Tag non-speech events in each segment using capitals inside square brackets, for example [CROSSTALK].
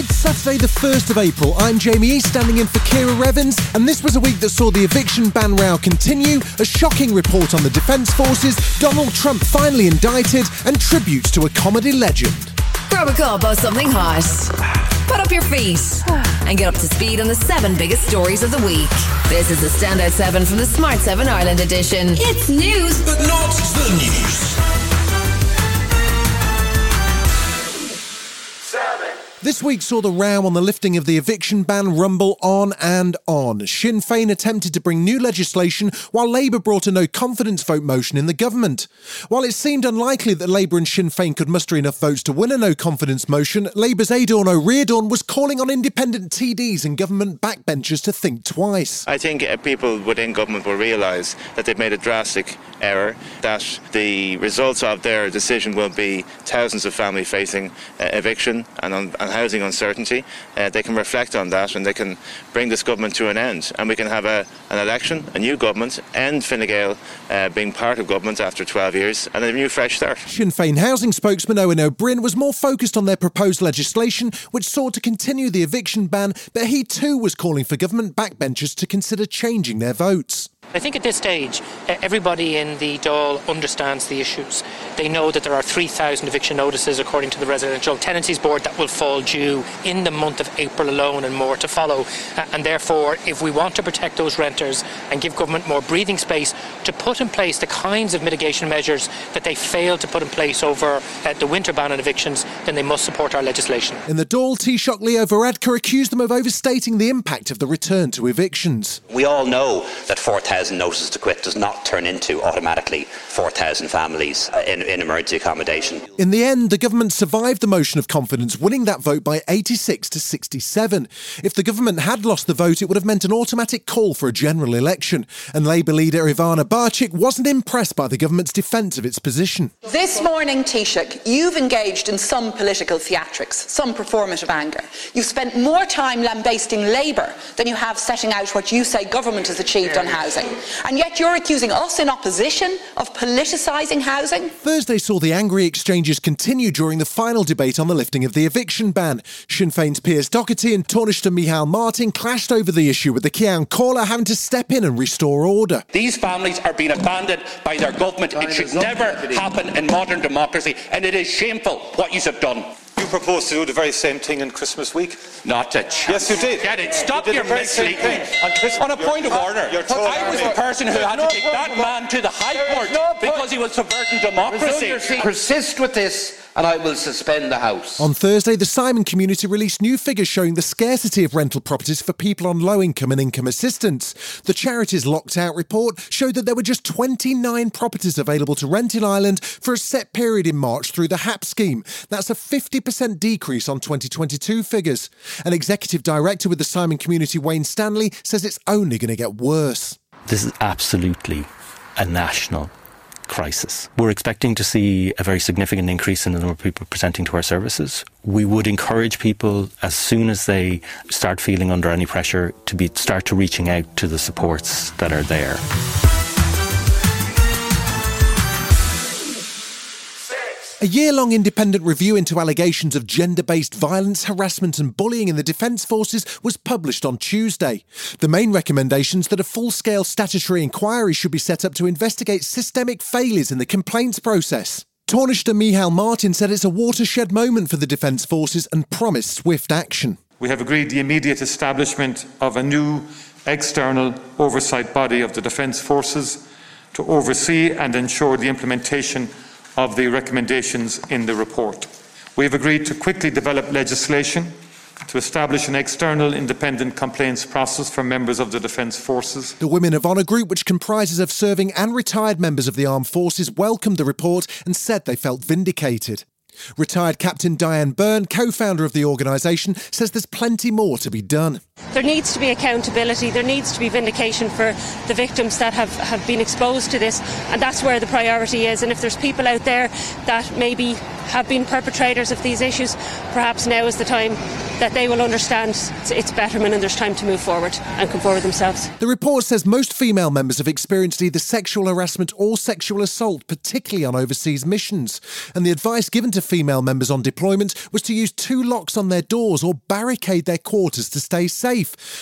It's Saturday, the 1st of April. I'm Jamie East, standing in for Ciara Revins, and this was a week that saw the eviction ban row continue, a shocking report on the Defence Forces, Donald Trump finally indicted, and tributes to a comedy legend. Grab a cup or something hot. Put up your feet and get up to speed on the seven biggest stories of the week. This is the Standout 7 from the Smart 7 Ireland edition. It's news, but not the news. This week saw the row on the lifting of the eviction ban rumble on and on. Sinn Féin attempted to bring new legislation while Labour brought a no confidence vote motion in the government. While it seemed unlikely that Labour and Sinn Féin could muster enough votes to win a no confidence motion, Labour's Aodhán Ó Ríordáin was calling on independent TDs and government backbenchers to think twice. I think uh, people within government will realise that they've made a drastic error, that the results of their decision will be thousands of families facing uh, eviction and, and housing uncertainty. Uh, they can reflect on that and they can bring this government to an end. And we can have a, an election, a new government, and Fine Gael uh, being part of government after 12 years, and a new fresh start. Sinn Féin housing spokesman Eoin Ó Broin was more focused on their proposed legislation, which sought to continue the eviction ban, but he too was calling for government backbenchers to consider changing their votes. I think at this stage, everybody in the Dáil understands the issues. They know that there are 3,000 eviction notices, according to the Residential Tenancies Board, that will fall due in the month of April alone and more to follow. And therefore, if we want to protect those renters and give government more breathing space to put in place the kinds of mitigation measures that they failed to put in place over uh, the winter ban on evictions, then they must support our legislation. In the Dáil, Taoiseach Leo Varadkar accused them of overstating the impact of the return to evictions. We all know that 4,000 4,000 notices to quit does not turn into automatically 4,000 families uh, in, in emergency accommodation. In the end, the government survived the motion of confidence, winning that vote by 86 to 67. If the government had lost the vote, it would have meant an automatic call for a general election. And Labour leader Ivana Bacik wasn't impressed by the government's defence of its position. This morning, Taoiseach, you've engaged in some political theatrics, some performative anger. You've spent more time lambasting Labour than you have setting out what you say government has achieved on housing. And yet you're accusing us in opposition of politicising housing? Thursday saw the angry exchanges continue during the final debate on the lifting of the eviction ban. Sinn Féin's Pearse Doherty and Taoiseach Micheál Martin clashed over the issue, with the Ceann Comhairle having to step in and restore order. These families are being abandoned by their government. It should never happen in modern democracy, and it is shameful what you have done. You proposed to do the very same thing in Christmas week. Not a chance. Yes, you did. Get it. Stop you your misleading. On, on, a point of order, I was the person who had to take that man to the High Court because he was subverting democracy. Persist with this and I will suspend the House. On Thursday, the Simon community released new figures showing the scarcity of rental properties for people on low income and income assistance. The charity's locked out report showed that there were just 29 properties available to rent in Ireland for a set period in March through the HAP scheme. That's a 50% decrease on 2022 figures. An executive director with the Simon community, Wayne Stanley, says it's only going to get worse. This is absolutely a national crisis. We're expecting to see a very significant increase in the number of people presenting to our services. We would encourage people as soon as they start feeling under any pressure to be start to reaching out to the supports that are there. A year long independent review into allegations of gender based violence, harassment, and bullying in the Defence Forces was published on Tuesday. The main recommendations that a full scale statutory inquiry should be set up to investigate systemic failures in the complaints process. Taoiseach Micheál Martin said it's a watershed moment for the Defence Forces and promised swift action. We have agreed the immediate establishment of a new external oversight body of the Defence Forces to oversee and ensure the implementation of the recommendations in the report. We have agreed to quickly develop legislation to establish an external independent complaints process for members of the Defence Forces. The Women of Honour group, which comprises of serving and retired members of the armed forces, welcomed the report and said they felt vindicated. Retired Captain Diane Byrne, co founder of the organisation, says there's plenty more to be done. There needs to be accountability, there needs to be vindication for the victims that have, have been exposed to this, and that's where the priority is. And if there's people out there that maybe have been perpetrators of these issues, perhaps now is the time that they will understand its betterment and there's time to move forward and come forward themselves. The report says most female members have experienced either sexual harassment or sexual assault, particularly on overseas missions. And the advice given to female members on deployment was to use two locks on their doors or barricade their quarters to stay safe.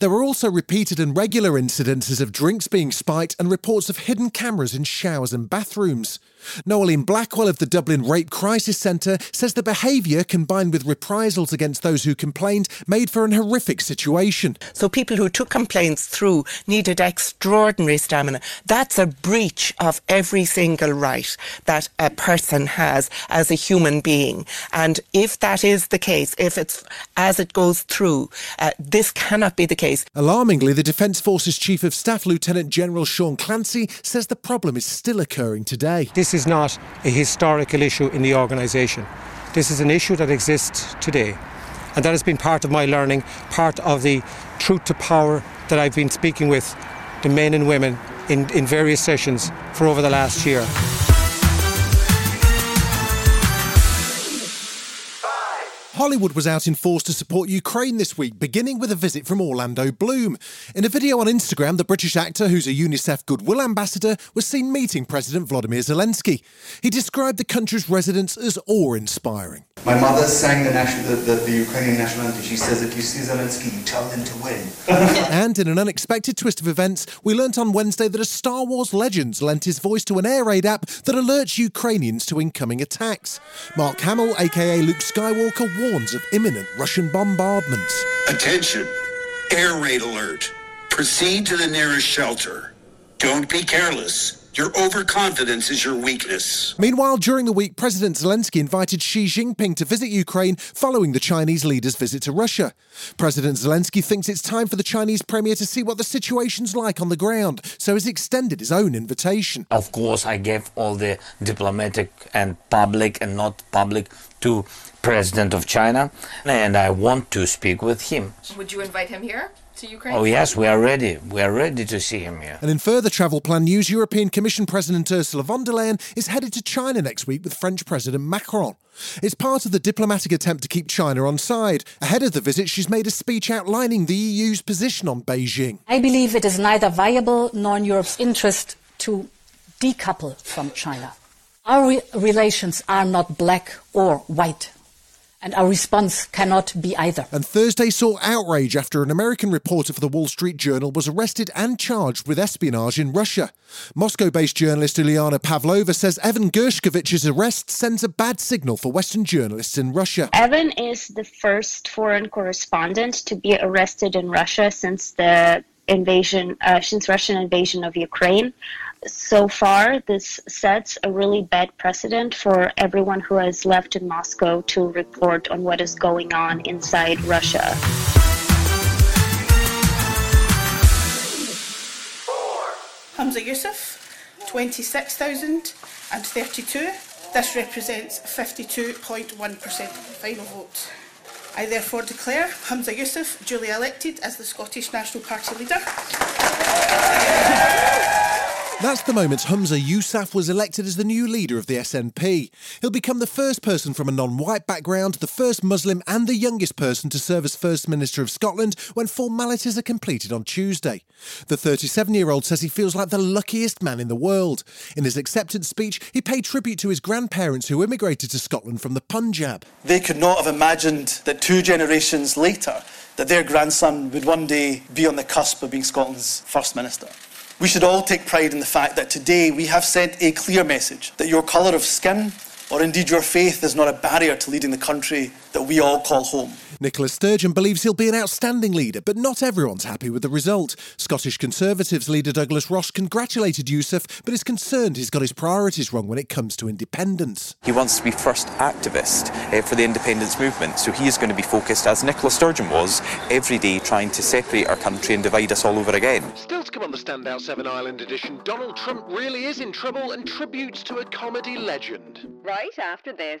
There were also repeated and regular incidences of drinks being spiked and reports of hidden cameras in showers and bathrooms. Noeline Blackwell of the Dublin Rape Crisis Centre says the behaviour, combined with reprisals against those who complained, made for an horrific situation. So people who took complaints through needed extraordinary stamina. That's a breach of every single right that a person has as a human being. And if that is the case, if it's as it goes through, uh, this cannot be the case. Alarmingly, the Defence Forces Chief of Staff Lieutenant General Sean Clancy says the problem is still occurring today. This is not a historical issue in the organisation. This is an issue that exists today. And that has been part of my learning, part of the truth to power that I've been speaking with the men and women in, in various sessions for over the last year. Hollywood was out in force to support Ukraine this week, beginning with a visit from Orlando Bloom. In a video on Instagram, the British actor, who's a UNICEF Goodwill ambassador, was seen meeting President Vladimir Zelensky. He described the country's residents as awe inspiring. My mother sang the, national, the, the, the, Ukrainian national anthem. She says, if you see Zelensky, you tell him to win. [LAUGHS] [LAUGHS] and in an unexpected twist of events, we learnt on Wednesday that a Star Wars legend lent his voice to an air raid app that alerts Ukrainians to incoming attacks. Mark Hamill, aka Luke Skywalker, warns of imminent Russian bombardments. Attention, air raid alert. Proceed to the nearest shelter. Don't be careless. Your overconfidence is your weakness. Meanwhile, during the week, President Zelensky invited Xi Jinping to visit Ukraine following the Chinese leader's visit to Russia. President Zelensky thinks it's time for the Chinese premier to see what the situation's like on the ground, so has extended his own invitation. Of course, I gave all the diplomatic and public and not public to President of China, and I want to speak with him. Would you invite him here? to Ukraine? Oh, yes, we are ready. We are ready to see him here. And in further travel plan news, European Commission President Ursula von der Leyen is headed to China next week with French President Macron. It's part of the diplomatic attempt to keep China on side. Ahead of the visit, she's made a speech outlining the EU's position on Beijing. I believe it is neither viable nor in Europe's interest to decouple from China. Our re- relations are not black or white and our response cannot be either. And Thursday saw outrage after an American reporter for the Wall Street Journal was arrested and charged with espionage in Russia. Moscow based journalist Uliana Pavlova says Evan Gershkovich's arrest sends a bad signal for Western journalists in Russia. Evan is the first foreign correspondent to be arrested in Russia since the invasion, uh, since Russian invasion of Ukraine so far, this sets a really bad precedent for everyone who has left in Moscow to report on what is going on inside Russia. Humza Yousaf, 26,032. This represents 52.1% final vote. I therefore declare Humza Yousaf duly elected as the Scottish National Party leader. That's the moment Humza Yousaf was elected as the new leader of the SNP. He'll become the first person from a non white background, the first Muslim, and the youngest person to serve as First Minister of Scotland when formalities are completed on Tuesday. The 37 year old says he feels like the luckiest man in the world. In his acceptance speech, he paid tribute to his grandparents who immigrated to Scotland from the Punjab. They could not have imagined that two generations later, that their grandson would one day be on the cusp of being Scotland's First Minister. We should all take pride in the fact that today we have sent a clear message that your colour of skin or indeed your faith is not a barrier to leading the country that we all call home. Nicola Sturgeon believes he'll be an outstanding leader, but not everyone's happy with the result. Scottish Conservatives leader Douglas Ross congratulated Yousaf, but is concerned he's got his priorities wrong when it comes to independence. He wants to be first activist uh, for the independence movement, so he is going to be focused, as Nicola Sturgeon was, every day trying to separate our country and divide us all over again. Still to come on the Standout 7 Ireland edition, Donald Trump really is in trouble and tributes to a comedy legend. Right after this.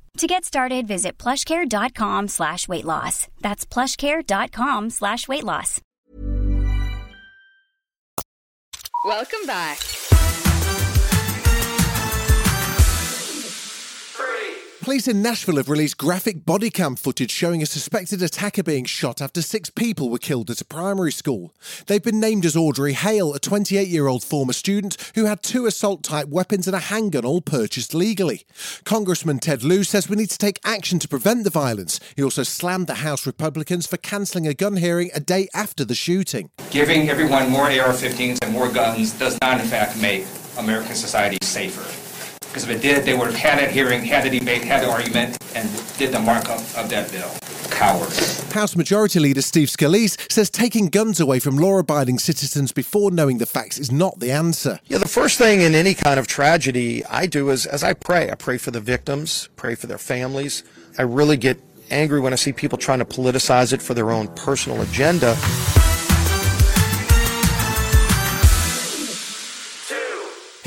To get started, visit plushcare.com slash weight loss. That's plushcare.com slash weight loss. Welcome back. Police in Nashville have released graphic body cam footage showing a suspected attacker being shot after six people were killed at a primary school. They've been named as Audrey Hale, a 28 year old former student who had two assault type weapons and a handgun, all purchased legally. Congressman Ted Lieu says we need to take action to prevent the violence. He also slammed the House Republicans for cancelling a gun hearing a day after the shooting. Giving everyone more AR 15s and more guns does not, in fact, make American society safer. Because if it did, they would have had a hearing, had a debate, had an argument, and did the markup of that bill. Cowards. House Majority Leader Steve Scalise says taking guns away from law abiding citizens before knowing the facts is not the answer. Yeah, the first thing in any kind of tragedy I do is as I pray, I pray for the victims, pray for their families. I really get angry when I see people trying to politicize it for their own personal agenda.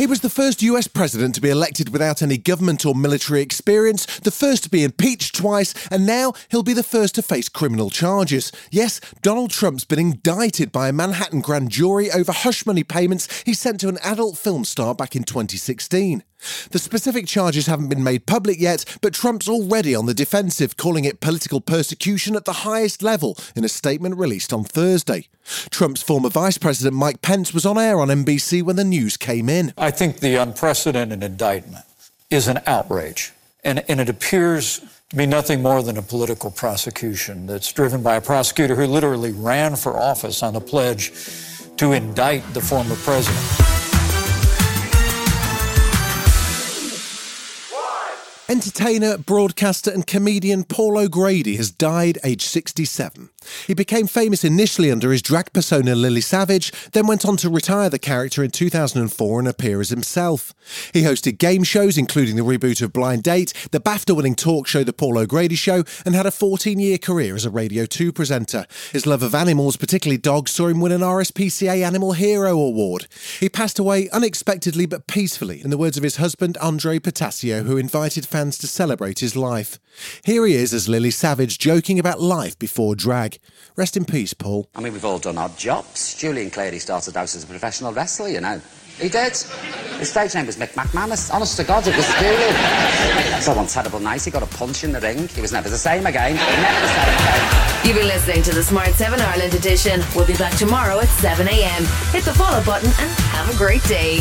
He was the first US president to be elected without any government or military experience, the first to be impeached twice, and now he'll be the first to face criminal charges. Yes, Donald Trump's been indicted by a Manhattan grand jury over hush money payments he sent to an adult film star back in 2016. The specific charges haven't been made public yet, but Trump's already on the defensive, calling it political persecution at the highest level in a statement released on Thursday. Trump's former Vice President Mike Pence was on air on NBC when the news came in. I think the unprecedented indictment is an outrage, and, and it appears to be nothing more than a political prosecution that's driven by a prosecutor who literally ran for office on a pledge to indict the former president. Entertainer, broadcaster, and comedian Paul O'Grady has died aged 67. He became famous initially under his drag persona Lily Savage, then went on to retire the character in 2004 and appear as himself. He hosted game shows, including the reboot of Blind Date, the BAFTA winning talk show The Paul O'Grady Show, and had a 14 year career as a Radio 2 presenter. His love of animals, particularly dogs, saw him win an RSPCA Animal Hero Award. He passed away unexpectedly but peacefully, in the words of his husband Andre Portasio, who invited fans to celebrate his life. Here he is as Lily Savage joking about life before drag. Rest in peace, Paul. I mean, we've all done odd jobs. Julian Clary started out as a professional wrestler, you know. He did. His stage name was Mick McManus. Honest to God, it was Julian. So on Terrible Night, he got a punch in the ring. He was never the same again. Never the same again. You've been listening to the Smart 7 Ireland edition. We'll be back tomorrow at 7 a.m. Hit the follow button and have a great day.